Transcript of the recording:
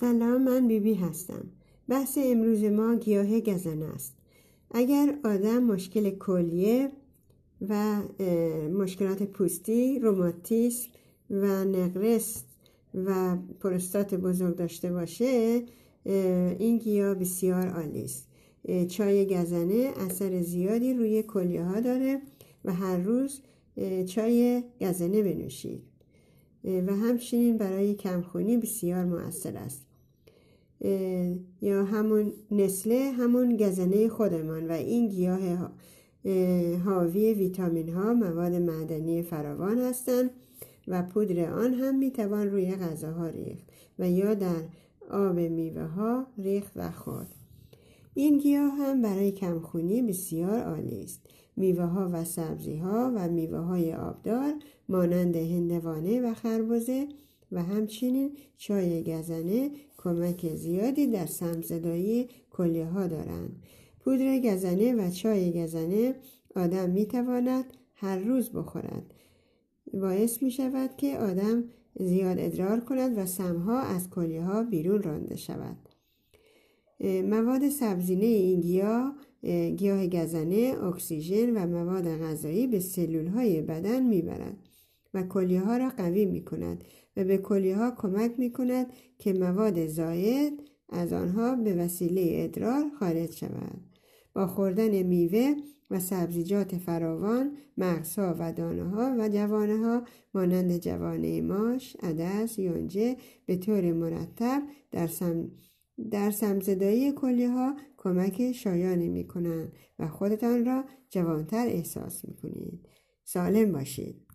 سلام من بیبی بی هستم. بحث امروز ما گیاه گزن است. اگر آدم مشکل کلیه و مشکلات پوستی روماتیسم و نقرس و پروستات بزرگ داشته باشه این گیاه بسیار عالی است. چای گزنه اثر زیادی روی کلیه ها داره و هر روز چای گزنه بنوشید. و همچنین برای کمخونی بسیار مؤثر است. یا همون نسله همون گزنه خودمان و این گیاه حاوی ویتامین ها مواد معدنی فراوان هستند و پودر آن هم می‌توان روی غذاها ریخت و یا در آب میوه ها ریخت و خورد. این گیاه هم برای کمخونی بسیار عالی است. میوه ها و سبزی ها و میوه های آبدار مانند هندوانه و خربزه و همچنین چای گزنه کمک زیادی در سمزدایی کلیه ها دارند. پودر گزنه و چای گزنه آدم می تواند هر روز بخورد. باعث می شود که آدم زیاد ادرار کند و سمها از کلیه ها بیرون رانده شود. مواد سبزینه این گیاه گیاه گزنه اکسیژن و مواد غذایی به سلول های بدن می‌برد و کلیه ها را قوی می کند و به کلیه ها کمک می کند که مواد زاید از آنها به وسیله ادرار خارج شود با خوردن میوه و سبزیجات فراوان مغزها و دانه ها و جوانه ها مانند جوانه ماش، عدس، یونجه به طور مرتب در سم در سمزدایی کلیه ها کمک شایانی می کنند و خودتان را جوانتر احساس می کنید. سالم باشید.